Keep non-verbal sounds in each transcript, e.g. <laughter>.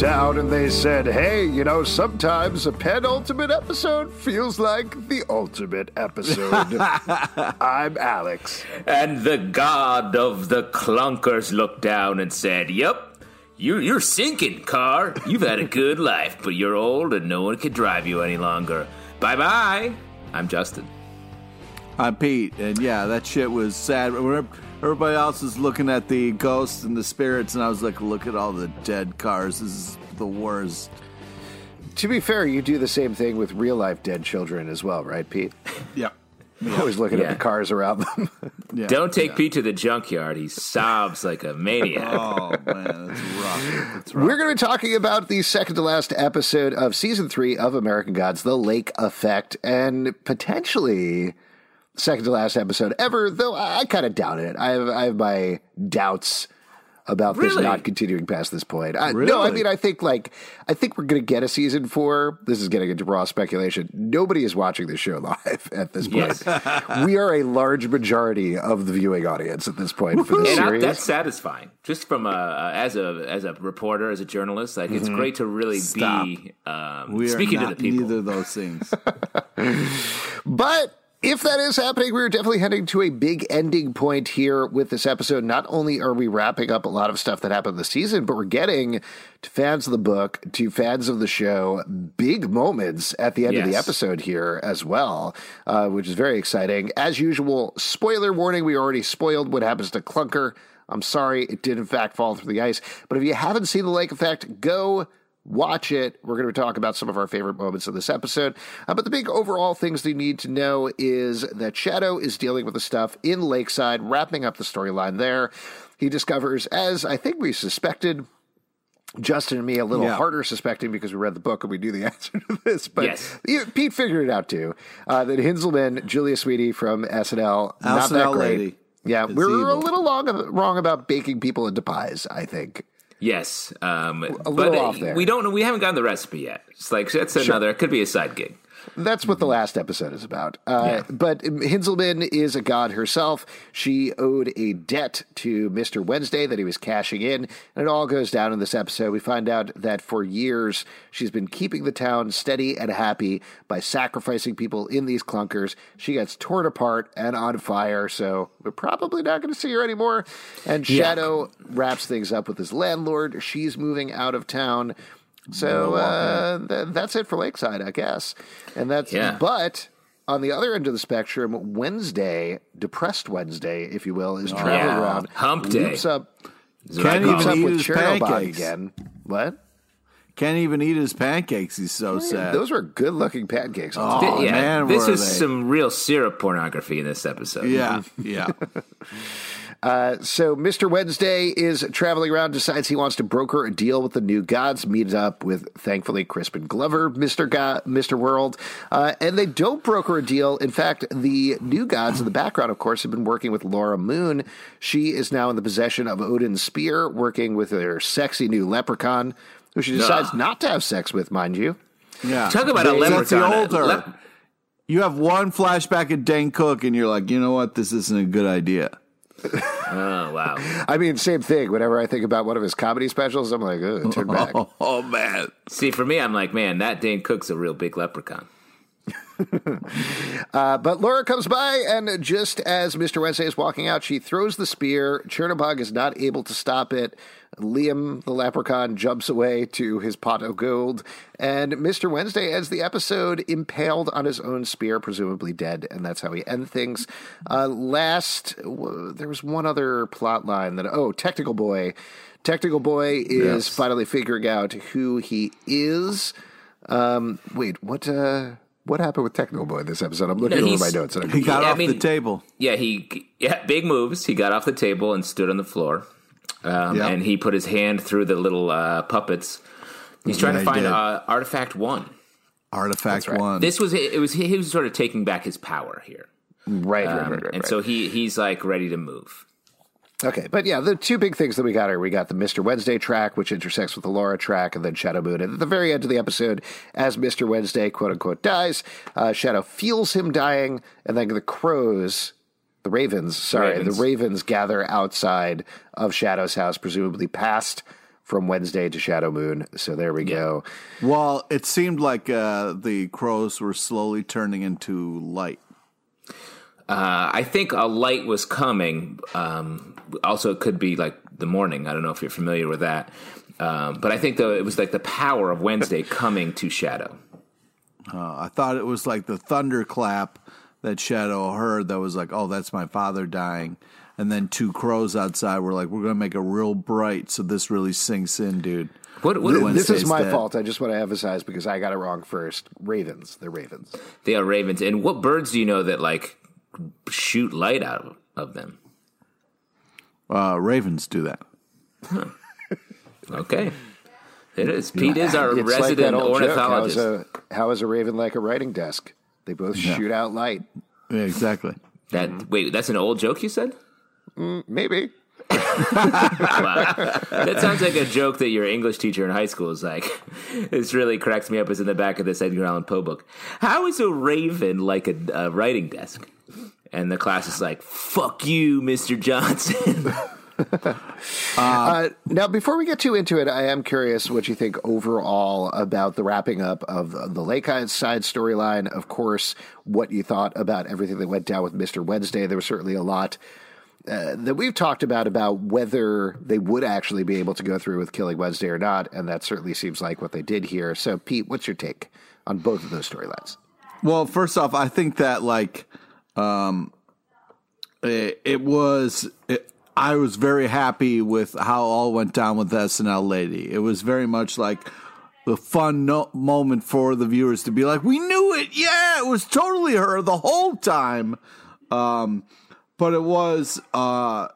down and they said, Hey, you know, sometimes a penultimate episode feels like the ultimate episode. <laughs> I'm Alex. And the god of the clunkers looked down and said, Yep, you, you're sinking, car. You've had a good <laughs> life, but you're old and no one can drive you any longer. Bye bye. I'm Justin. I'm Pete, and yeah, that shit was sad. When Everybody else is looking at the ghosts and the spirits, and I was like, look at all the dead cars. This is the worst. To be fair, you do the same thing with real life dead children as well, right, Pete? Yep. <laughs> Always looking Yeah. at the cars around them. <laughs> Yeah. Don't take Pete to the junkyard. He sobs like a maniac. Oh man, that's rough. That's rough. We're going to be talking about the second to last episode of season three of American Gods, The Lake Effect, and potentially second to last episode ever, though I, I kind of doubt it. I have, I have my doubts about this not continuing past this point. I, No, I mean, I think like, I think we're going to get a season four. This is getting into raw speculation. Nobody is watching this show <laughs> live at this point. Yes. <laughs> we are a large majority of the viewing audience at this point for this And I, series. that's satisfying. Just from a, a as a as a reporter, as a journalist, like it's great to really Stop. be um, we are speaking not to the people. neither of those things. <laughs> But if that is happening, we're definitely heading to a big ending point here with this episode. Not only are we wrapping up a lot of stuff that happened this season, but we're getting to fans of the book, to fans of the show, big moments at the end of the episode here as well, uh, which is very exciting. As usual, spoiler warning, we already spoiled what happens to Clunker. I'm sorry, it did in fact fall through the ice. But if you haven't seen The Lake Effect, go watch it. We're going to talk about some of our favorite moments of this episode. Uh, but the big overall things you need to know is that Shadow is dealing with the stuff in Lakeside, wrapping up the storyline there. He discovers, as I think we suspected, Justin and me a little Yeah. harder suspecting because we read the book and we knew the <laughs> answer to this. But Yes. you- Pete figured it out too. Uh, that Hinzelman, Julia Sweeney from SNL, not that SNL great. lady Yeah, we were a little long, wrong about baking people into pies, I think. Yes, um, little but uh, off there. we don't. We haven't gotten the recipe yet. It's like that's another. It could be a side gig. That's what the last episode is about. Uh, Yeah. But Hinzelman is a god herself. She owed a debt to Mr. Wednesday that he was cashing in. And it all goes down in this episode. We find out that for years she's been keeping the town steady and happy by sacrificing people in these clunkers. She gets torn apart and on fire. So we're probably not going to see her anymore. And Shadow wraps things up with his landlord. She's moving out of town. So uh, th- that's it for Lakeside, I guess. And that's Yeah. but on the other end of the spectrum, Wednesday, depressed Wednesday, if you will, is traveling Yeah. around. Hump day. Loops up, Is what I Can't call loops it. up even with use Chernobyl pancakes. again. What? Can't even eat his pancakes. He's so sad. Those were good looking pancakes. Oh, Th- yeah, man, this were is they. some real syrup pornography in this episode. yeah, yeah. <laughs> So Mr. Wednesday is traveling around, decides he wants to broker a deal with the new gods, meets up with thankfully Crispin Glover, Mr. God, Mr. World, uh, and they don't broker a deal. In fact, the new gods in the background, of course, have been working with Laura Moon. She is now in the possession of Odin's spear, working with her sexy new leprechaun, who she decides not to have sex with, mind you. yeah. Talk about a That's the leprechaun. older. Lep- you have one flashback at Dane Cook, and you're like, you know what? This isn't a good idea. Oh wow. <laughs> I mean, same thing. Whenever I think about one of his comedy specials, I'm like, Ugh, turn back. <laughs> Oh, man. See, for me, I'm like, man, that Dane Cook's a real big leprechaun. <laughs> Uh, but Laura comes by, and just as Mr. Wednesday is walking out, she throws the spear. Chernobog is not able to stop it. Liam, the leprechaun, jumps away to his pot of gold, and Mr. Wednesday ends the episode impaled on his own spear, presumably dead, and that's how we end things. Uh, last, w- there was one other plot line that, oh, Technical Boy. Technical Boy is Yes. finally figuring out who he is. Um, wait, what? Uh, what happened with Technical Boy this episode? I'm looking No, over my notes. And I He got Yeah, I off the table. Yeah, he yeah big moves. He got off the table and stood on the floor, um, Yeah. and he put his hand through the little uh, puppets. He's trying Yeah, to find uh, artifact one. Artifact right. one. This was it was he was sort of taking back his power here, right, right, Um, right, right, and right. so he he's like ready to move. Okay, but yeah, the two big things that we got are we got the Mr. Wednesday track, which intersects with the Laura track, and then Shadow Moon. And at the very end of the episode, as Mr. Wednesday, quote unquote, dies, uh, Shadow feels him dying, and then the crows, the ravens, sorry, Ravens. the ravens gather outside of Shadow's house, presumably passed from Wednesday to Shadow Moon. So there we go. well, it seemed like uh, the crows were slowly turning into light. Uh, I think a light was coming. Um, also, it could be like the morning. I don't know if you're familiar with that, um, but I think though it was like the power of Wednesday coming to Shadow. Uh, I thought it was like the thunderclap that Shadow heard that was like, oh, that's my father dying. And then two crows outside were like, we're going to make it real bright so this really sinks in, dude. What, what This Wednesday's is my dead. fault. I just want to emphasize because I got it wrong first. Ravens. They're ravens. They are ravens. And what birds do you know that like shoot light out of, of them? Uh, ravens do that. Okay. It is. <laughs> Pete is our It's resident old joke. How is, ornithologist. a, how is a raven like a writing desk? They both shoot out light. Yeah, exactly. that wait, that's an old joke you said? Mm, maybe. <laughs> <laughs> Wow. that sounds like a joke that your English teacher in high school is like. This really cracks me up. Is in the back of this Edgar Allan Poe book. How is a raven like a, a writing desk? And the class is like, "Fuck you, Mister Johnson." <laughs> <laughs> Uh, now, before we get too into it, I am curious what you think overall about the wrapping up of the Lake side storyline. Of course, what you thought about everything that went down with Mr. Wednesday. There was certainly a lot uh, that we've talked about about whether they would actually be able to go through with killing Wednesday or not, and that certainly seems like what they did here. So, Pete, what's your take on both of those storylines? Well, first off, I think that like um it, it was it, I was very happy with how all went down with SNL lady. It was very much like the fun no- moment for the viewers to be like, "We knew it. Yeah, it was totally her the whole time." Um but it was uh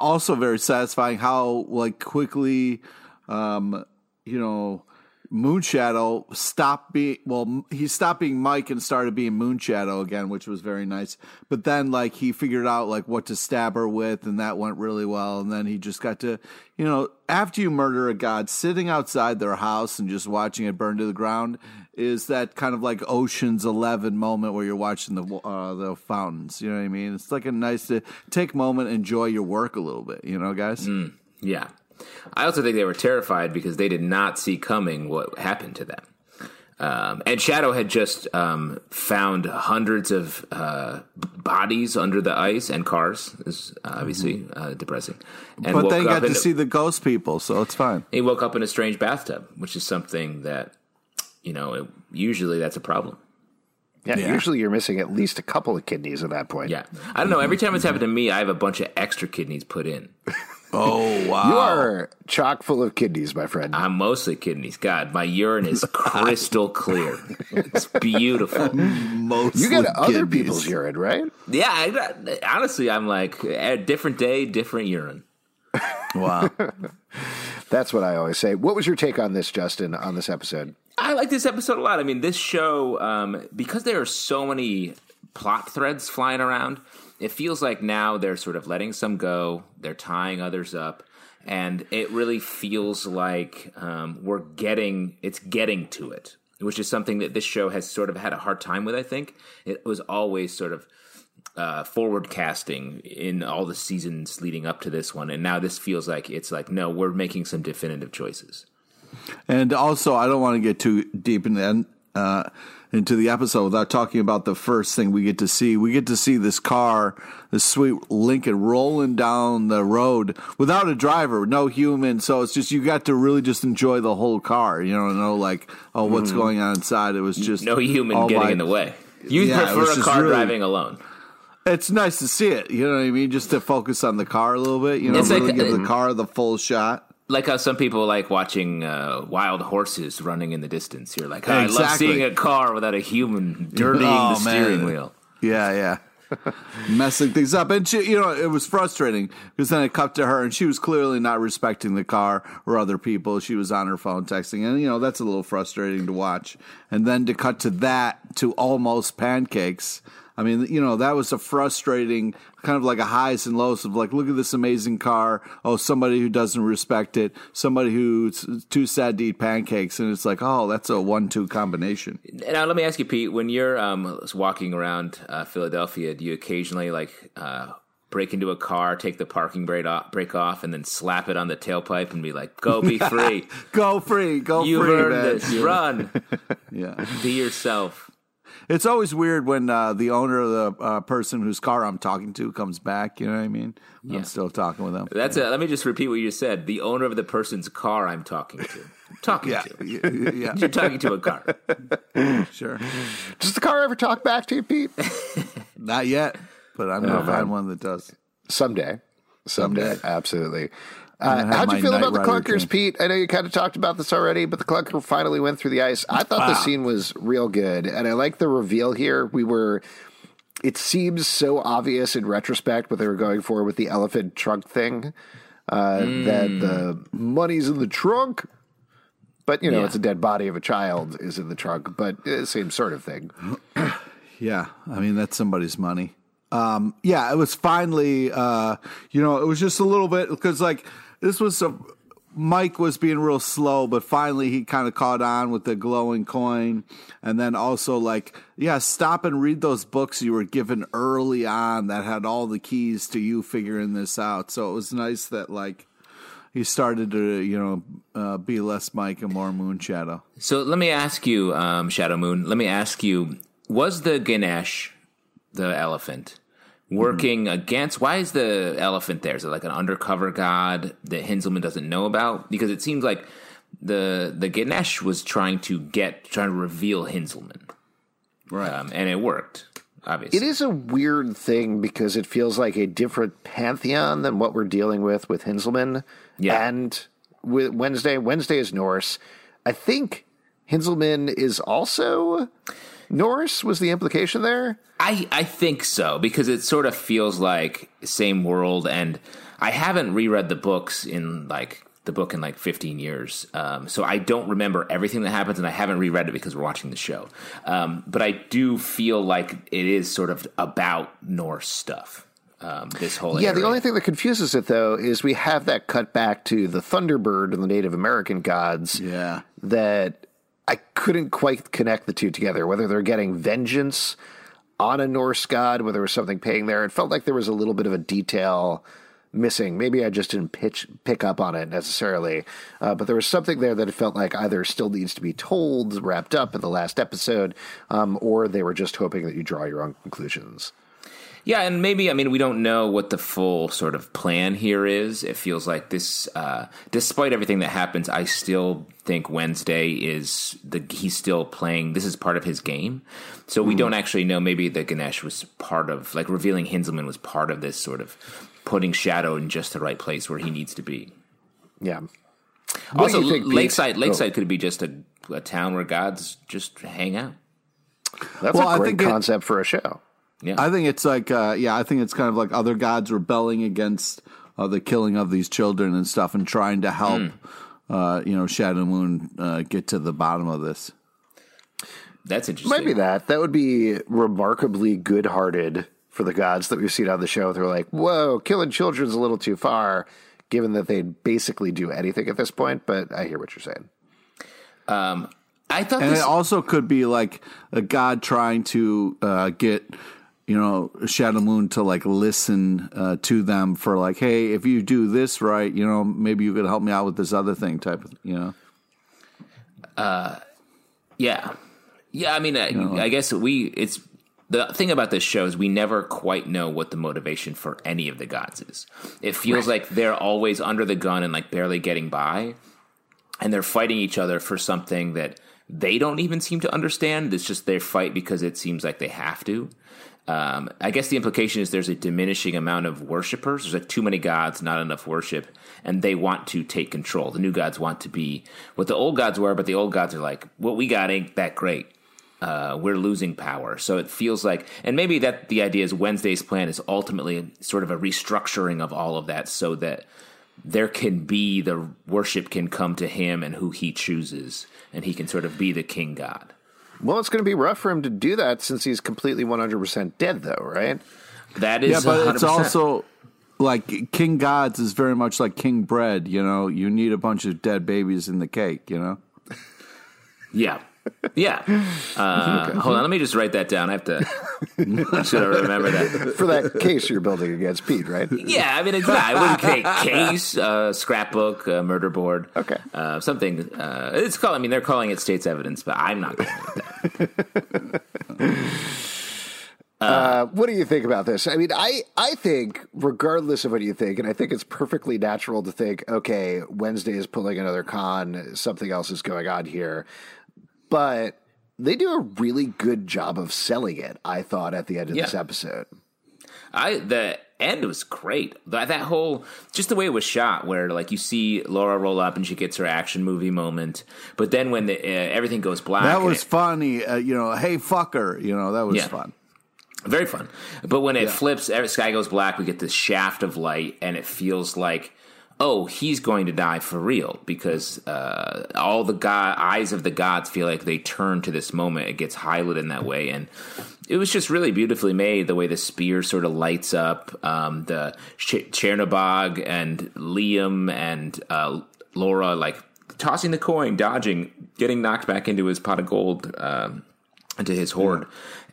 also very satisfying how like quickly um you know Moonshadow stopped being well he stopped being Mike and started being Moonshadow again which was very nice. But then like he figured out like what to stab her with and that went really well. And then he just got to you know after you murder a god sitting outside their house and just watching it burn to the ground is that kind of like Ocean's 11 moment where you're watching the uh, the fountains. You know what I mean? It's like a nice to take moment enjoy your work a little bit you know guys? Yeah. I also think they were terrified because they did not see coming what happened to them. Um, and Shadow had just um, found hundreds of uh, bodies under the ice and cars. Is obviously uh, depressing. And but woke they got to in- see the ghost people so it's fine He woke up in a strange bathtub, which is something that you know it, usually that's a problem. Yeah, Yeah. usually you're missing at least a couple of kidneys at that point. Yeah, I don't know. Every time it's happened to me, I have a bunch of extra kidneys put in. Oh wow! You are chock full of kidneys, my friend. I'm mostly kidneys. God, my urine is <laughs> crystal clear. It's beautiful. <laughs> Mostly you get other kidneys. people's urine, right? Yeah, I, honestly, I'm like a different day, different urine. <laughs> Wow. That's what I always say. What was your take on this, Justin, on this episode? I like this episode a lot. I mean, this show, um, because there are so many plot threads flying around, it feels like now they're sort of letting some go, they're tying others up, and it really feels like um, we're getting it's getting to it, which is something that this show has sort of had a hard time with. I think it was always sort of uh, forward casting in all the seasons leading up to this one, and now this feels like it's like no, we're making some definitive choices. And also, I don't want to get too deep in the, uh, into the episode without talking about the first thing we get to see. We get to see this car, this sweet Lincoln, rolling down the road without a driver, no human. So it's just you got to really just enjoy the whole car. You don't know like oh what's mm-hmm. going on inside. It was just No human getting in the way. You Yeah, prefer a car really- driving alone. It's nice to see it. You know what I mean? Just to focus on the car a little bit. You know, It's like- really give the car the full shot. Like how some people like watching uh, wild horses running in the distance. You're like, "Oh, I love seeing a car without a human dirtying Oh, the steering man. wheel. Yeah, yeah. <laughs> Messing things up. And she, you know, it was frustrating because then it cut to her and she was clearly not respecting the car or other people. She was on her phone texting. And, you know, that's a little frustrating to watch. And then to cut to that to almost pancakes. I mean, you know, that was a frustrating kind of like a highs and lows of like, look at this amazing car. Oh, somebody who doesn't respect it. Somebody who's too sad to eat pancakes. And it's like, oh, that's a one two combination. Now, let me ask you, Pete. When you're um, walking around uh, Philadelphia, do you occasionally like uh, break into a car, take the parking brake off, break off, and then slap it on the tailpipe and be like, "Go, be <laughs> free. Go free. Go you free, earned man. this. Run, <laughs> Yeah. be yourself." It's always weird when uh, the owner of the uh, person whose car I'm talking to comes back. You know what I mean? Yeah. I'm still talking with them. That's it. Let me just repeat what you just said. The owner of the person's car I'm talking to. I'm talking Yeah, to. <laughs> yeah, yeah, You're talking to a car. <laughs> sure. Does the car ever talk back to you, Pete? <laughs> Not yet, but I'm going to find one that does. Someday. Someday. Someday. Absolutely. Uh, how'd you feel about the clunkers, dream. Pete? I know you kind of talked about this already, but the clunker finally went through the ice. I thought the scene was real good, and I like the reveal here. We were. It seems so obvious in retrospect what they were going for with the elephant trunk thing. Uh, That the money's in the trunk, but you know Yeah. it's a dead body of a child is in the trunk, but uh, same sort of thing. <clears throat> Yeah, I mean that's somebody's money. Um, yeah, it was finally, uh, you know, it was just a little bit because like this was a Mike was being real slow, but finally he kind of caught on with the glowing coin, and then also like, yeah, stop and read those books you were given early on that had all the keys to you figuring this out. So it was nice that like he started to, you know, uh, be less Mike and more Moon Shadow. So let me ask you, um, Shadow Moon. Let me ask you: Was the Ganesh, the elephant, working against? Why is the elephant there? Is it like an undercover god that Hinzelman doesn't know about? Because it seems like the the Ganesh was trying to get, trying to reveal Hinzelman, Right. um, and it worked. Obviously, It is a weird thing because it feels like a different pantheon than what we're dealing with with Hinzelman. Yeah. And with Wednesday, Wednesday is Norse. I think Hinzelman is also Norse, was the implication there? I, I think so because it sort of feels like same world, and I haven't reread the books in like the book in like 15 years, um, so I don't remember everything that happens, and I haven't reread it because we're watching the show. Um, but I do feel like it is sort of about Norse stuff. Um, this whole Yeah, the only thing that confuses it, though, is we have that cut back to the Thunderbird and the Native American gods Yeah. that I couldn't quite connect the two together, whether they're getting vengeance on a Norse god, whether there was something paying there. It felt like there was a little bit of a detail missing. Maybe I just didn't pitch pick up on it necessarily, uh, but there was something there that it felt like either still needs to be told, wrapped up in the last episode, um, or they were just hoping that you draw your own conclusions. Yeah, and maybe I mean we don't know what the full sort of plan here is. It feels like this, uh, despite everything that happens, I still think Wednesday is the he's still playing. This is part of his game, so we don't actually know. Maybe the Ganesh was part of like revealing Hinzelman was part of this sort of putting Shadow in just the right place where he needs to be. Yeah. What also, do you think, Pete? Lakeside Oh, Lakeside could be just a, a town where gods just hang out. that's Well, I a great think it- concept for a show. Yeah, I think it's like, uh, yeah, I think it's kind of like other gods rebelling against uh, the killing of these children and stuff, and trying to help, uh, you know, Shadow Moon uh, get to the bottom of this. that's interesting. Maybe that. That would be remarkably good hearted for the gods that we've seen on the show. They're like, whoa, killing children's a little too far, given that they'd basically do anything at this point. But I hear what you're saying. I thought And this. it also could be like a god trying to uh, get, you know, Shadow Moon to like listen uh, to them for like, hey, if you do this right, you know, maybe you could help me out with this other thing, type of, you know. Uh, Yeah, yeah. I mean, I, I guess we. It's the thing about this show is we never quite know what the motivation for any of the gods is. It feels like they're always under the gun and like barely getting by, and they're fighting each other for something that they don't even seem to understand. It's just their fight because it seems like they have to. Um, I guess the implication is there's a diminishing amount of worshippers. There's like too many gods, not enough worship, and they want to take control. The new gods want to be what the old gods were, but the old gods are like, what we got ain't that great. Uh, we're losing power. So it feels like, and maybe that the idea is Wednesday's plan is ultimately sort of a restructuring of all of that so that there can be the worship can come to him and who he chooses, and he can sort of be the king god. Well, it's going to be rough for him to do that since he's completely 100% dead, though, right? That is Yeah, but it's 100%. also like King Gods is very much like King Bread. You know, you need a bunch of dead babies in the cake. You know. Yeah. Yeah. <laughs> Uh, hold on. Let me just write that down. I have to. <laughs> should I remember that? For that case you're building against Pete, right? Yeah. I mean, yeah, I wouldn't create case, uh, scrapbook, uh, murder board. Okay. Uh, something. Uh, it's called. I mean, they're calling it state's evidence, but I'm not calling it that. <laughs> Uh, what do you think about this? I mean, I, I think, regardless of what you think, and I think it's perfectly natural to think, okay, Wednesday is pulling another con, something else is going on here. But they do a really good job of selling it, I thought, at the end of this episode. I the end was great. That that whole just the way it was shot, where like you see Laura roll up and she gets her action movie moment, but then when the, uh, everything goes black, That was it- funny. Uh, you know, hey fucker. You know, that was Yeah. fun. very fun. But when it flips, every sky goes black. We get this shaft of light, and it feels like, oh, he's going to die for real because uh, all the god eyes of the gods feel like they turn to this moment. It gets highlighted in that way, and it was just really beautifully made. The way the spear sort of lights up, um, the Ch- Chernobog and Liam and uh, Laura like tossing the coin, dodging, getting knocked back into his pot of gold. Um, into his horde,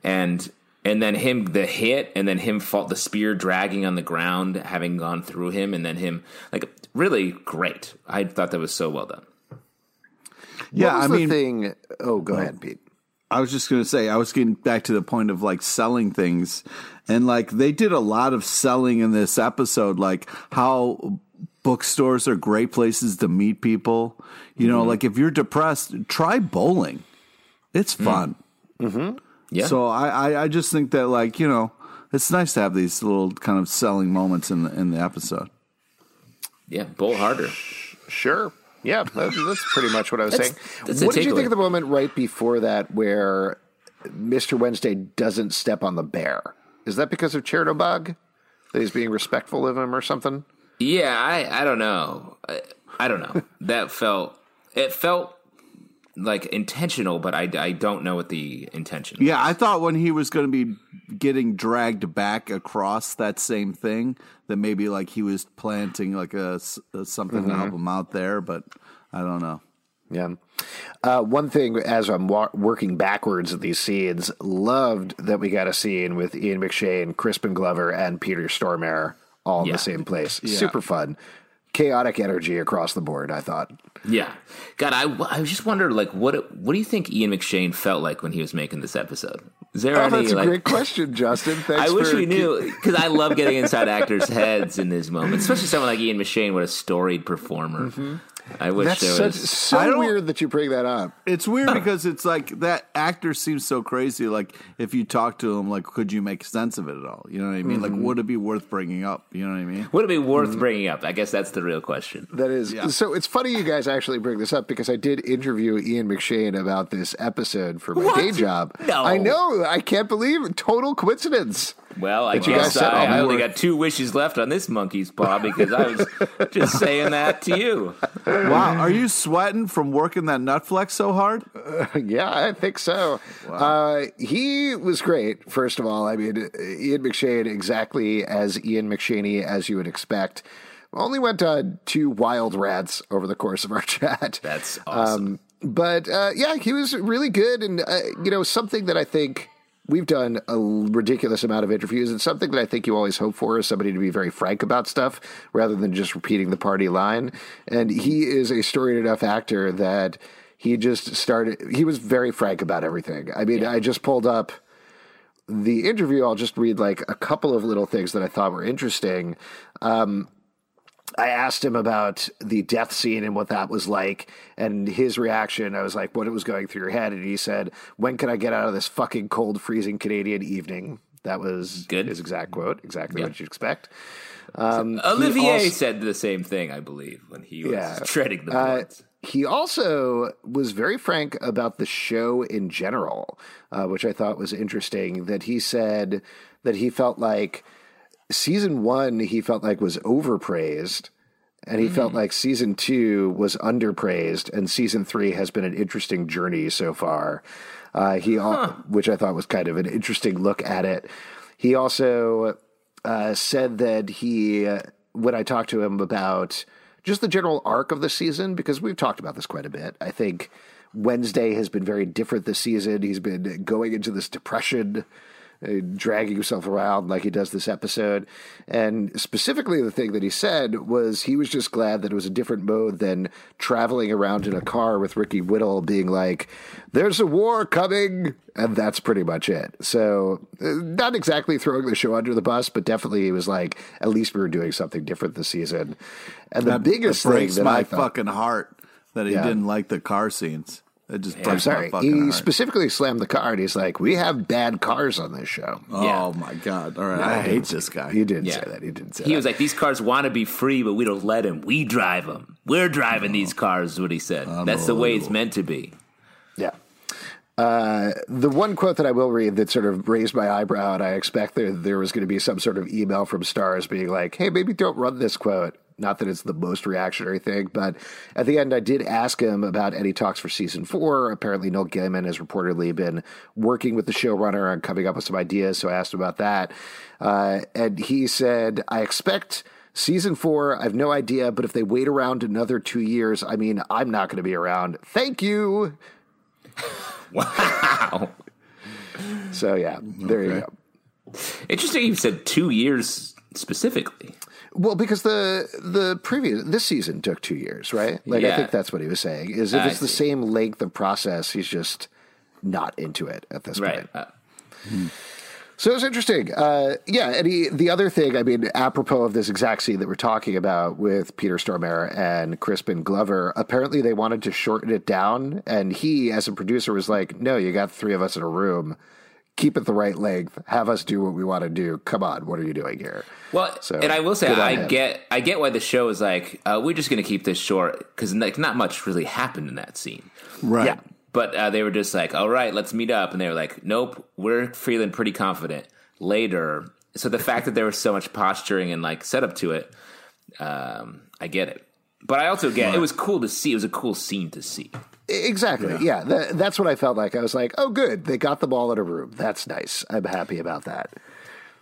and and then him the hit, and then him fall the spear dragging on the ground, having gone through him, and then him like really great. I thought that was so well done. Yeah, what was I mean, the thing? Oh, go ahead, Pete. I was just going to say, I was getting back to the point of like selling things. And like they did a lot of selling in this episode, like how bookstores are great places to meet people. You know, mm-hmm. like if you're depressed, try bowling. It's mm. fun. Mm-hmm. Yeah, So I, I, I just think that like, you know, it's nice to have these little kind of selling moments in the, in the episode. yeah, bowl harder. Sure. Yeah, that, that's pretty much what I was That's- saying. that's what did you think of the moment right before that where Mr. Wednesday doesn't step on the bear? Is that because of Chernobog? That he's being respectful of him or something? Yeah, I I don't know. I, I don't know. that felt it felt like intentional, but I, I don't know what the intention. Yeah, I thought when he was going to be getting dragged back across that same thing, that maybe like he was planting like a something to help him out there, but I don't know. Yeah. Uh, one thing, as I'm wa- working backwards at these scenes, loved that we got a scene with Ian McShane, Crispin Glover, and Peter Stormare all in the same place. Super fun. Chaotic energy across the board, I thought. Yeah, God, I, I just wondered like what what do you think Ian McShane felt like when he was making this episode? Is there Oh, any that's a like? great question, Justin. <laughs> Thanks I wish we knew because I love getting inside <laughs> actors' heads in these moments, especially someone like Ian McShane, what a storied performer. Mm-hmm. I wish That's there such, was. so I don't- weird that you bring that up. It's weird because it's like that actor seems so crazy. Like if you talk to him, like could you make sense of it at all? You know what I mean? Like mm-hmm. would it be worth bringing up? You know what I mean? Would it be worth mm-hmm. bringing up? I guess that's the real question. That is Yeah. so. It's funny you guys actually bring this up because I did interview Ian McShane about this episode for my What? day job. No. I know. I can't believe it. Total coincidence. Well, I you guess I, I'll I be only got two wishes left on this monkey's paw because I was just saying that to you. Wow, are you sweating from working that nut flex so hard? <laughs> Yeah, I think so. Uh, he was great. First of all, I mean, Ian McShane exactly as Ian McShaney as you would expect. Only went on two wild rants over the course of our <laughs> chat. That's awesome. Um, but uh, yeah, he was really good, and uh, you know something that I think we've done a ridiculous amount of interviews, and something that I think you always hope for is somebody to be very frank about stuff rather than just repeating the party line. And he is a storied enough actor that he just started. He was very frank about everything. I mean, I just pulled up the interview. I'll just read like a couple of little things that I thought were interesting. Um, I asked him about the death scene and what that was like, and his reaction. I was like, "What it was going through your head?" And he said, "When can I get out of this fucking cold, freezing Canadian evening?" That was Good. his exact quote. Exactly Yeah. what you'd expect. Um, Olivier also- said the same thing, I believe, when he was Yeah. treading the Uh, boards. he also was very frank about the show in general, uh, which I thought was interesting. That he said that he felt like season one he felt like was overpraised, and he felt like season two was underpraised, and season three has been an interesting journey so far. Uh, he, al- which I thought was kind of an interesting look at it. He also uh, said that he, uh, when I talked to him about just the general arc of the season, because we've talked about this quite a bit. I think Wednesday has been very different this season. He's been going into this depression, dragging himself around like he does this episode. And specifically, the thing that he said was he was just glad that it was a different mode than traveling around in a car with Ricky Whittle being like, there's a war coming. And that's pretty much it. So, uh, not exactly throwing the show under the bus, but definitely he was like, at least we were doing something different this season. And the That- biggest that thing breaks that my I thought, fucking heart that he Yeah. didn't like the car scenes. It just breaks I'm sorry, my fucking he heart. specifically slammed the car and he's like, we have bad cars on this show. oh Yeah. my god! All right, I hate this guy. He didn't Yeah. say that. He didn't say He that. was like, "These cars want to be free, but we don't let them. We drive them. We're driving these cars." Is what he said. That's the way it's meant to be. Yeah. Uh, the one quote that I will read that sort of raised my eyebrow, and I expect that there was going to be some sort of email from Starz being like, hey, maybe don't run this quote. Not that it's the most reactionary thing, but at the end, I did ask him about any talks for season four. Apparently, Neil Gaiman has reportedly been working with the showrunner on coming up with some ideas, so I asked him about that. Uh, and he said, I expect season four. I have no idea, but if they wait around another two years, I mean, I'm not going to be around. Thank you. <laughs> Wow. So yeah, there you go. Interesting. You said two years specifically. Well, because the the previous this season took two years, right? Like I think that's what he was saying. Is if I it's the same length of process, he's just not into it at this Right. point. Uh, So it was interesting. Uh, yeah, and he, the other thing, I mean, apropos of this exact scene that we're talking about with Peter Stormare and Crispin Glover, apparently they wanted to shorten it down, and he, as a producer, was like, "No, you got three of us in a room. Keep it the right length. Have us do what we want to do. Come on, what are you doing here?" Well, So, and I will say, I him. get, I get why the show is like, uh, we're just going to keep this short because like not much really happened in that scene. right. Yeah. But uh, they were just like, all right, let's meet up, and they were like, nope, we're feeling pretty confident later. So the fact that there was so much posturing and like setup to it, um, I get it. But I also get it was cool to see. It was a cool scene to see. Exactly. Yeah, tha- that's what I felt like. I was like, "Oh, good, they got the ball in a room. That's nice. I'm happy about that."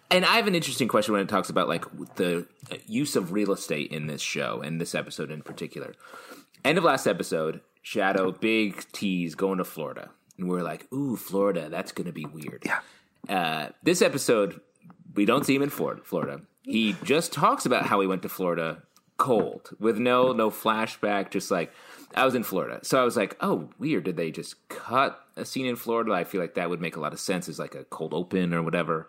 And I have an interesting question when it talks about like the use of real estate in this show and this episode in particular. End of last episode, Shadow big tease going to Florida, and we're like, "Ooh, Florida, that's going to be weird." Yeah. Uh, this episode, we don't see him in Florida. Florida. He just talks about how he went to Florida cold with no no flashback, just like I was in Florida. So I was like, "Oh, weird. Did they just cut a scene in Florida?" I feel like that would make a lot of sense as like a cold open or whatever.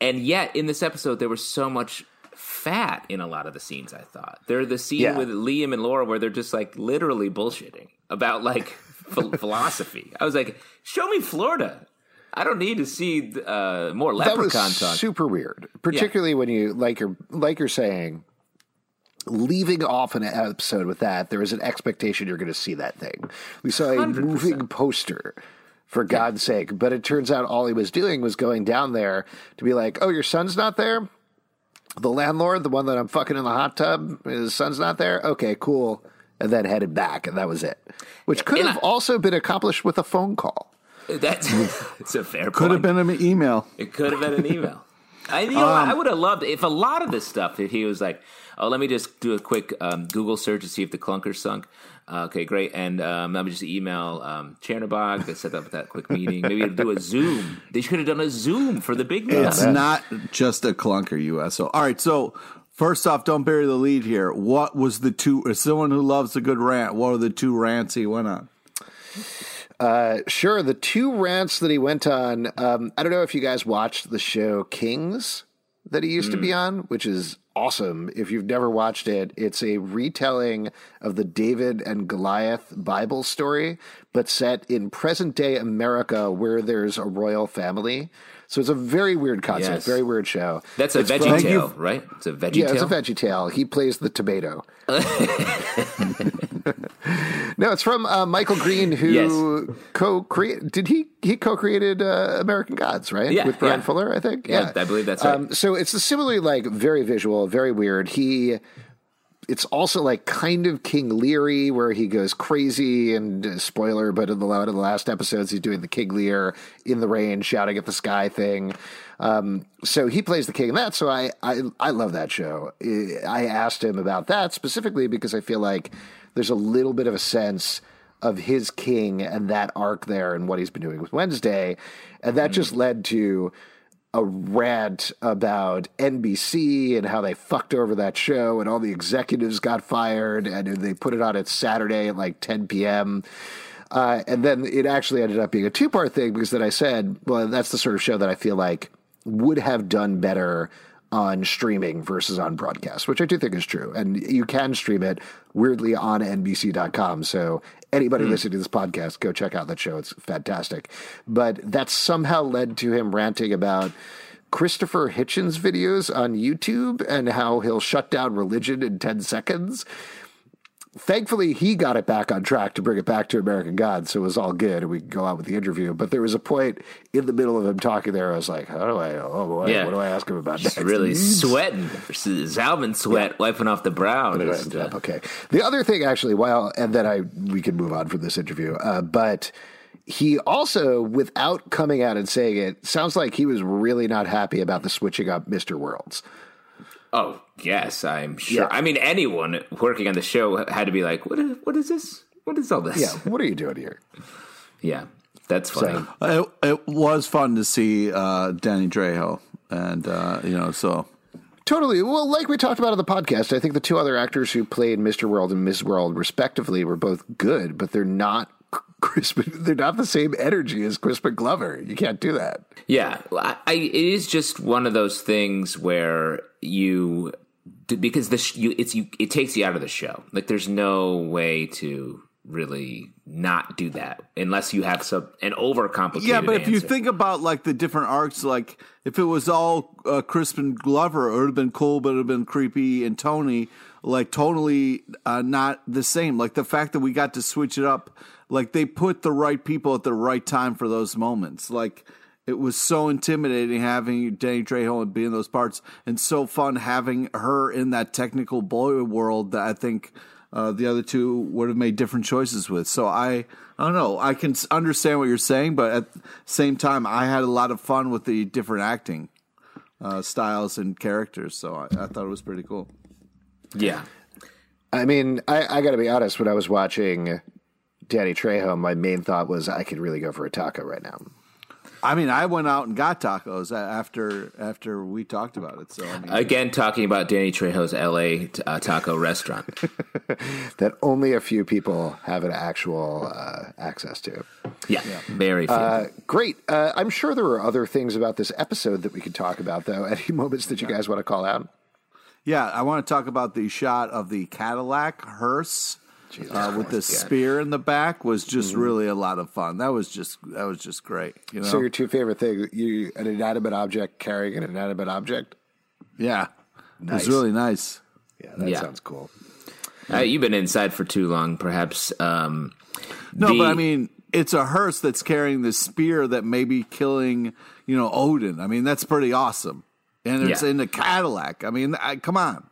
And yet, in this episode, there was so much fat in a lot of the scenes. I thought they're the scene Yeah. with Liam and Laura where they're just like literally bullshitting about like <laughs> ph- philosophy. I was like, show me Florida. I don't need to see uh, more that was leprechaun talk. super weird, particularly when you like you're like you're saying. Leaving off an episode with that, there is an expectation you're going to see that thing. We saw a 100%. moving poster, for God's sake. But it turns out all he was doing was going down there to be like, "Oh, your son's not there." The landlord, the one that I'm fucking in the hot tub, his son's not there. Okay, cool. And then headed back, and that was it. Which could And have I- also been accomplished with a phone call. That's <laughs> it's a fair call. Could have been an email. It could have been an email. I, you know, Um, I would have loved if a lot of this stuff. If he was like, "Oh, let me just do a quick um, Google search to see if the clunker sunk." Uh, okay, great. And um, let me just email um, Chernobog to set up that quick meeting. Maybe do a Zoom. They should have done a Zoom for the big news. It's not just a clunker USO. All right, so first off, don't bury the lead here. What was the two? As someone who loves a good rant, what are the two rants he went on? Uh, sure. The two rants that he went on. Um, I don't know if you guys watched the show Kings that he used to be on, which is awesome. If you've never watched it, it's a retelling of the David and Goliath Bible story, but set in present day America where there's a royal family. So it's a very weird concept, Yes. very weird show. That's a It's veggie from- tail, right? It's a veggie tale. Yeah, tail. it's a veggie tale. He plays the tomato. <laughs> <laughs> no, it's from uh, Michael Green, who Yes. co-created. Did he? He co-created uh, American Gods, right? Yeah, with Bryan yeah. Fuller, I think. Yeah, I believe that's right. Um, so it's a similarly like very visual, very weird. He. It's also like kind of King Leary, where he goes crazy. And uh, spoiler, but in the, lot of the last episodes, he's doing the King Lear in the rain, shouting at the sky thing. Um, so he plays the king in that. So I, I, I love that show. I asked him about that specifically because I feel like there's a little bit of a sense of his king and that arc there and what he's been doing with Wednesday. And that just led to a rant about NBC and how they fucked over that show and all the executives got fired and they put it on at Saturday at like 10 p.m. Uh, and then it actually ended up being a two part thing because then I said, well, that's the sort of show that I feel like would have done better on streaming versus on broadcast, which I do think is true. And you can stream it weirdly on NBC.com. So anybody hmm. listening to this podcast, go check out that show. It's fantastic. But that somehow led to him ranting about Christopher Hitchens videos on YouTube and how he'll shut down religion in 10 seconds. Thankfully, he got it back on track to bring it back to American Gods, so it was all good, and we could go out with the interview. But there was a point in the middle of him talking there, I was like, "How do I? Oh boy, Yeah. what do I ask him about Just next?" <laughs> really sweating, Zalman sweat wiping off the brow. Just, uh, okay. The other thing, actually, well, and then I we can move on from this interview. Uh, but he also, without coming out and saying it, sounds like he was really not happy about the switching up Mister Worlds. Oh yes, I'm sure. Yeah. I mean, anyone working on the show had to be like, "What is? What is this? What is all this?" Yeah, what are you doing here? yeah, that's funny. So- It, it was fun to see uh, Danny Trejo, and uh, you know, so Totally. Well, like we talked about on the podcast, I think the two other actors who played Mr. World and Ms. World, respectively, were both good, but they're not Crispin. They're not the same energy as Crispin Glover. You can't do that. Yeah, I, I, it is just one of those things where you because the sh- you, it's you it takes you out of the show. Like there's no way to really not do that unless you have some an overcomplicated. yeah. But if you think about like the different arcs, like if it was all uh, Crispin Glover, it would have been cool, but it would have been creepy and Tony, like totally uh, not the same. Like the fact that we got to switch it up, like they put the right people at the right time for those moments, like. It was so intimidating having Danny Trejo and in those parts, and so fun having her in that technical boy world that I think uh, the other two would have made different choices with. So I, I don't know. I can understand what you're saying, but at the same time, I had a lot of fun with the different acting uh, styles and characters. So I, I thought it was pretty cool. yeah, I mean, I, I got to be honest. When I was watching Danny Trejo, my main thought was I could really go for a taco right now. I mean, I went out and got tacos after after we talked about it. So I mean, again talking about Danny Trejo's L.A. t- uh, taco restaurant. <laughs> That only a few people have an actual uh, access to. Yeah, very. Few. Uh, great. Uh, I'm sure there are other things about this episode that we could talk about, though. <laughs> Any moments that you guys want to call out? Yeah, I want to talk about the shot of the Cadillac hearse uh, with the spear in the back was just Mm-hmm. really a lot of fun. That was just that was just great. You know, So your two favorite things: you an inanimate object carrying an inanimate object. yeah, it was really nice. Yeah, that Yeah. sounds cool. Uh, you've been inside for too long, perhaps. Um, No, the- but I mean, it's a hearse that's carrying the spear that may be killing, you know, Odin. I mean, that's pretty awesome. And it's Yeah. in the Cadillac. I mean, I, come on.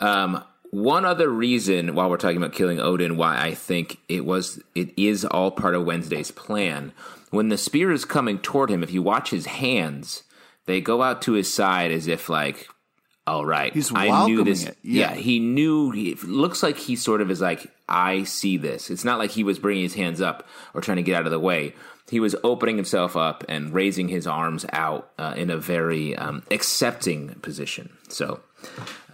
Um, one other reason, while we're talking about killing Odin, why I think it was it is all part of Wednesday's plan. When the spear is coming toward him, if you watch his hands, they go out to his side as if like, all right, He's I knew this. it, Yeah. yeah. he knew. He, it looks like he sort of is like, I see this. It's not like he was bringing his hands up or trying to get out of the way. He was opening himself up and raising his arms out uh, in a very um, accepting position. So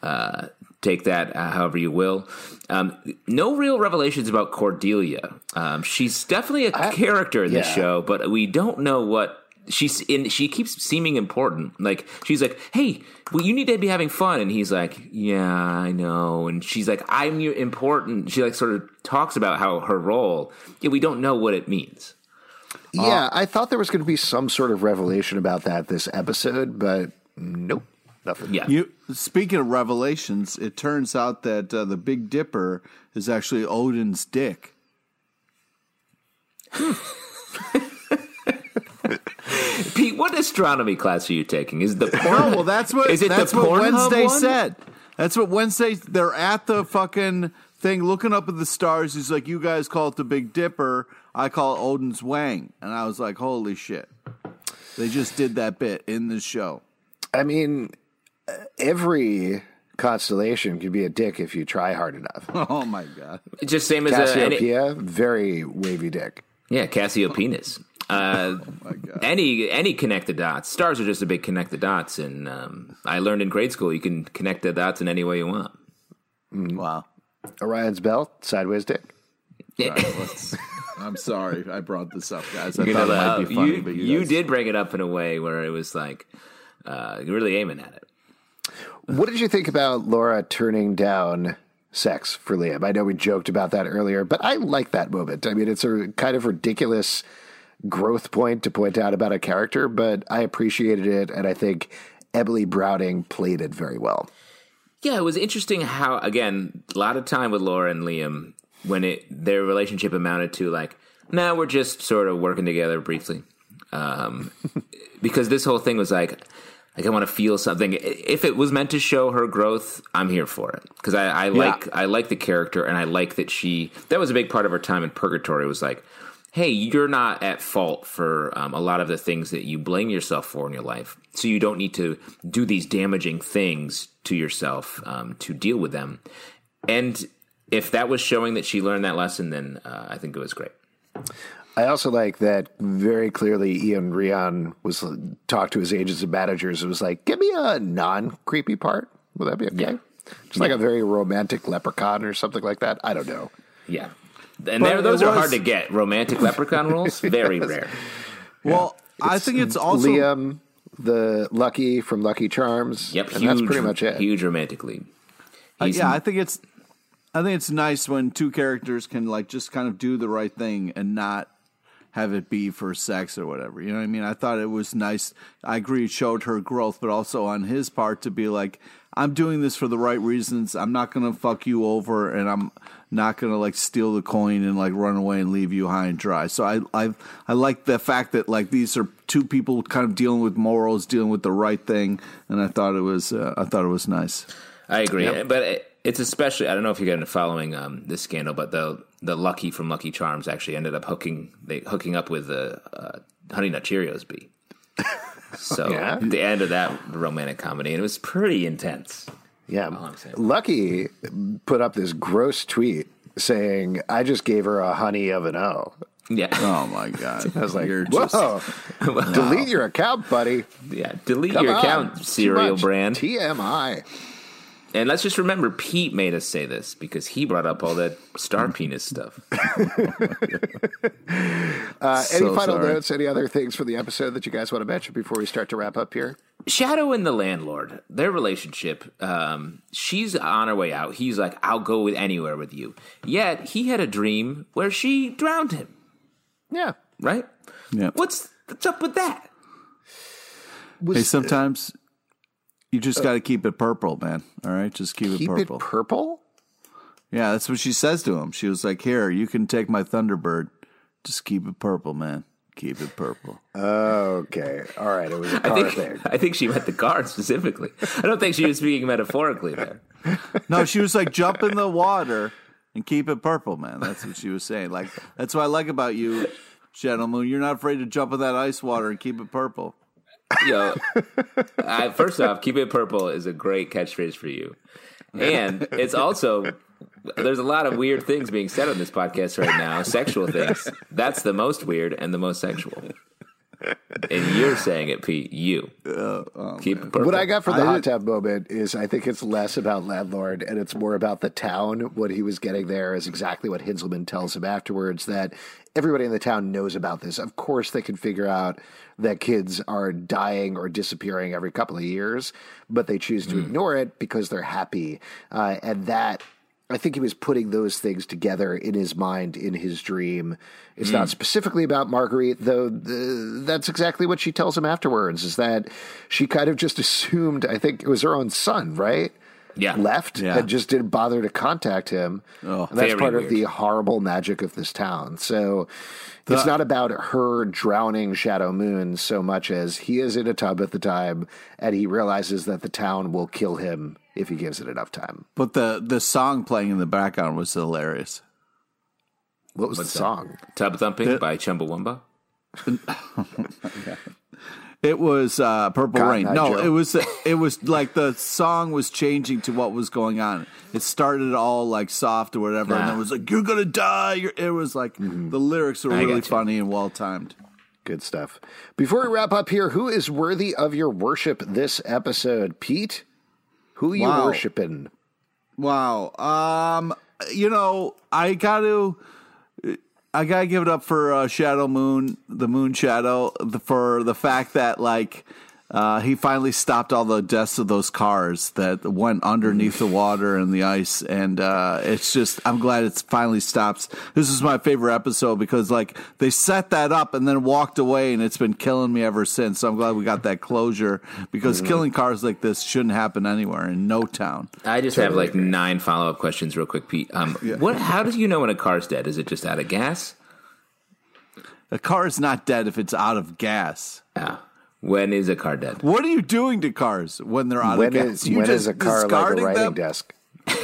uh, take that uh, however you will. Um, no real revelations about Cordelia. Um, she's definitely a character in this yeah. show, but we don't know what she's in. She keeps seeming important. Like she's like, "Hey, well, you need to be having fun," and he's like, "Yeah, I know." And she's like, "I'm your important." She like sort of talks about how her role. Yeah, we don't know what it means. Yeah, I thought there was going to be some sort of revelation about that this episode, but nope, nothing. Yeah, You speaking of revelations, it turns out that uh, the Big Dipper is actually Odin's dick. <laughs> Pete, what astronomy class are you taking? Is the <laughs> No, well, that's what Is it that's the what Pornhub Wednesday one? said. That's what Wednesday. They're at the fucking thing, looking up at the stars. He's like, "You guys call it the Big Dipper. I call it Odin's Wang." And I was like, "Holy shit!" They just did that bit in the show. I mean, every constellation can be a dick if you try hard enough. <laughs> Oh my god! It's just same as a, any, Cassiopeia, very wavy dick. yeah, Cassiopeia. <laughs> Uh, any any connect the dots. Stars are just a big connect the dots, and um, I learned in grade school you can connect the dots in any way you want. Wow. Orion's belt, sideways dick. All right, <laughs> let's- I'm sorry I brought this up, guys. I You, thought know, it might uh, be funny, you, but you guys- did bring it up in a way where it was like uh, really aiming at it. What did you think about Laura turning down sex for Liam? I know we joked about that earlier, but I like that moment. I mean, it's a kind of ridiculous growth point to point out about a character, but I appreciated it, and I think Emily Browning played it very well. Yeah, it was interesting how again a lot of time with Laura and Liam when it their relationship amounted to like, nah, we're just sort of working together briefly, um, <laughs> because this whole thing was like, like I want to feel something. If it was meant to show her growth, I'm here for it because I, I like I like the character and I like that she that was a big part of her time in Purgatory was like. Hey, you're not at fault for um, a lot of the things that you blame yourself for in your life. So you don't need to do these damaging things to yourself um, to deal with them. And if that was showing that she learned that lesson, then uh, I think it was great. I also like that very clearly Iwan Rheon was talked to his agents and managers and was like, give me a non creepy part. Will that be okay? Just like a very romantic leprechaun or something like that. I don't know. Yeah. And there, those it are hard to get. Romantic leprechaun roles, <laughs> very rare. Well, I think it's also Liam, the Lucky from Lucky Charms. Yep, and huge, that's pretty much it. Huge romantic lead. Uh, yeah, I think it's I think it's nice when two characters can like just kind of do the right thing and not have it be for sex or whatever. You know what I mean? I thought it was nice. I agree it showed her growth, but also on his part to be like, I'm doing this for the right reasons. I'm not gonna fuck you over and I'm not gonna like steal the coin and like run away and leave you high and dry. So I I I like the fact that like these are two people kind of dealing with morals, dealing with the right thing, and I thought it was uh, I thought it was nice. I agree, but it, it's especially I don't know if you got into following um, this scandal, but the the Lucky from Lucky Charms actually ended up hooking they hooking up with the uh, Honey Nut Cheerios bee. <laughs> So Yeah? the end of that romantic comedy, and it was pretty intense. Yeah. Lucky put up this gross tweet saying, I just gave her a honey of an O. Yeah, <laughs> Oh my god! I was like, You're whoa, just- <laughs> delete your account, buddy. yeah. Delete Come your on. account, Too cereal brand. TMI. And let's just remember, Pete made us say this because he brought up all that star penis stuff. <laughs> Uh, So any final sorry. notes? Any other things for the episode that you guys want to mention before we start to wrap up here? Shadow and the landlord, their relationship, um, she's on her way out. He's like, I'll go with anywhere with you. Yet he had a dream where she drowned him, Yeah. right? Yeah. What's, what's up with that? Hey, sometimes you just uh, got to keep it purple, man. All right, just keep, Keep it purple. it purple? yeah, that's what she says to him. She was like, "Here, you can take my Thunderbird. Just keep it purple, man. Keep it purple." Okay. All right. It was a I car think, thing. <laughs> I think she meant the car specifically. I don't think she was speaking metaphorically there. <laughs> No, she was like, "Jump in the water and keep it purple, man." That's what she was saying. Like, that's what I like about you, Shadow Moon. You're not afraid to jump in that ice water and keep it purple. Yo, I, <laughs> first off, keep it purple is a great catchphrase for you, and it's also there's a lot of weird things being said on this podcast right now, sexual things. That's the most weird and the most sexual. And you're saying it, Pete. You keep it purple. What I got for the I hot did- tub moment is I think it's less about landlord and it's more about the town. What he was getting there is exactly what Hinzelmann tells him afterwards that everybody in the town knows about this. Of course, they can figure out that kids are dying or disappearing every couple of years, but they choose to ignore it because they're happy. Uh, and that I think he was putting those things together in his mind in his dream. It's not specifically about Marguerite, though. The, that's exactly what she tells him afterwards. Is that she kind of just assumed? I think it was her own son, right? Yeah. left Yeah. and just didn't bother to contact him. Oh. and that's part of the horrible magic of this town. So it's not about her drowning Shadow Moon so much as he is in a tub at the time and he realizes that the town will kill him if he gives it enough time. But the the song playing in the background was hilarious. What was the song? Tub thumping The- by Chumbawamba. <laughs> It was uh, Purple Cotton Rain. No, Joe. it was it was like the song was changing to what was going on. It started all like soft or whatever, and Nah. then it was like "You're gonna die." You're, it was like the lyrics were I really funny and well timed. Good stuff. Before we wrap up here, who is worthy of your worship this episode? Pete, who are you Wow. worshiping? Wow. Um, you know, I got to. I gotta give it up for uh, Shadow Moon, the Moon Shadow, the, for the fact that like uh, he finally stopped all the deaths of those cars that went underneath the water and the ice, and uh, it's just I'm glad it's finally stops. This is my favorite episode because like they set that up and then walked away, and it's been killing me ever since. So I'm glad we got that closure because killing cars like this shouldn't happen anywhere in no town. I just have like nine follow up questions, real quick, Pete. Um, what? How do you know when a car's dead? Is it just out of gas? A car is not dead if it's out of gas. Yeah. When is a car dead? What are you doing to cars when they're out When of is gas? You when just is a car like a discarding writing them? desk? <laughs>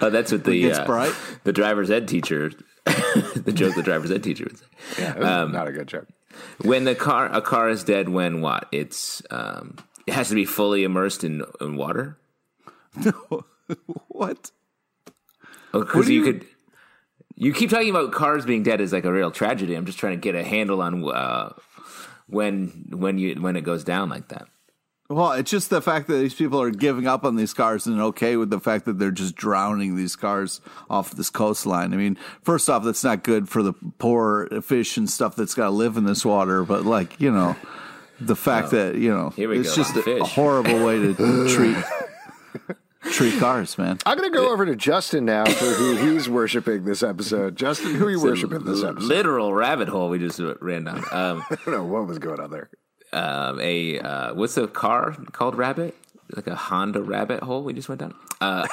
Oh, that's what the uh, the driver's ed teacher, <laughs> the joke the driver's ed teacher would say. Yeah, it was not a good joke. When the car a car is dead, when what? It's um, it has to be fully immersed in, in water. <laughs> No, what? Because do you, you- could. You keep talking about cars being dead as like a real tragedy. I'm just trying to get a handle on uh, when when you when it goes down like that. Well, it's just the fact that these people are giving up on these cars and okay with the fact that they're just drowning these cars off this coastline. I mean, first off, that's not good for the poor fish and stuff that's got to live in this water. But like, you know, the fact that you know, it's go, just a, fish. a horrible way to <laughs> treat treat cars, man. I'm going to go over to Justin now for who he's worshiping this episode. Justin, who are you worshiping this episode? Literal rabbit hole we just ran down. <laughs> Um, I don't know what was going on there. um, a uh, what's a car called Rabbit? Like a Honda rabbit hole we just went down. Uh,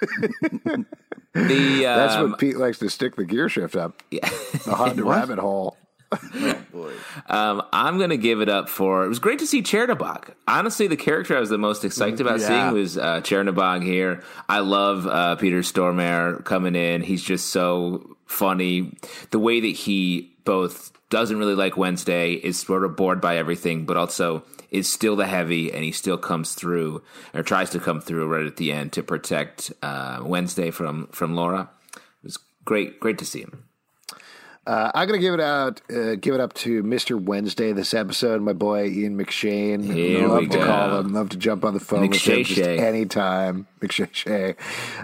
<laughs> the um, That's what Pete likes to stick the gear shift up. yeah. The Honda <laughs> rabbit hole. <laughs> Um, I'm gonna give it up for. It was great to see Chernobog. Honestly, the character I was the most excited about Yeah. seeing was uh, Chernobog here. I love uh, Peter Stormare coming in. He's just so funny. The way that he both doesn't really like Wednesday, is sort of bored by everything, but also is still the heavy, and he still comes through or tries to come through right at the end to protect uh, Wednesday from from Laura. It was great, great to see him. Uh, I'm gonna give it out, uh, give it up to Mr. Wednesday this episode. My boy Ian McShane. Here love to go. call him. Love to jump on the phone with him just anytime. McShay.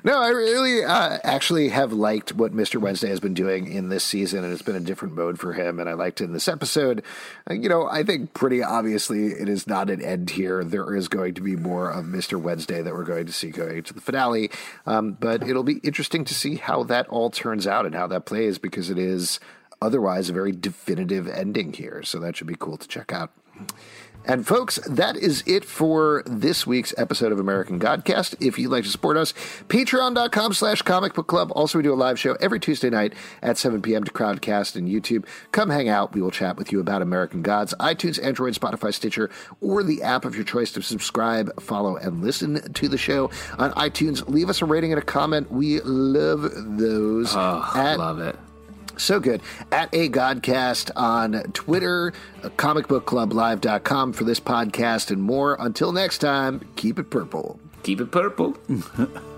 No, I really uh, actually have liked what Mr. Wednesday has been doing in this season, and it's been a different mode for him. And I liked it in this episode. Uh, you know, I think pretty obviously it is not an end here. There is going to be more of Mr. Wednesday that we're going to see going to the finale. Um, but it'll be interesting to see how that all turns out and how that plays because it is otherwise a very definitive ending here. So that should be cool to check out. And folks, that is it for this week's episode of American Godcast. If you'd like to support us, patreon.com slash comic book club. Also, we do a live show every Tuesday night at 7 p.m. to Crowdcast and YouTube. Come hang out. We will chat with you about American Gods, iTunes, Android, Spotify, Stitcher, or the app of your choice to subscribe, follow, and listen to the show. On iTunes, leave us a rating and a comment. We love those. Oh, At love it. So good. At a Godcast on Twitter, uh, comicbookclublive.com for this podcast and more. Until next time, keep it purple. Keep it purple. <laughs>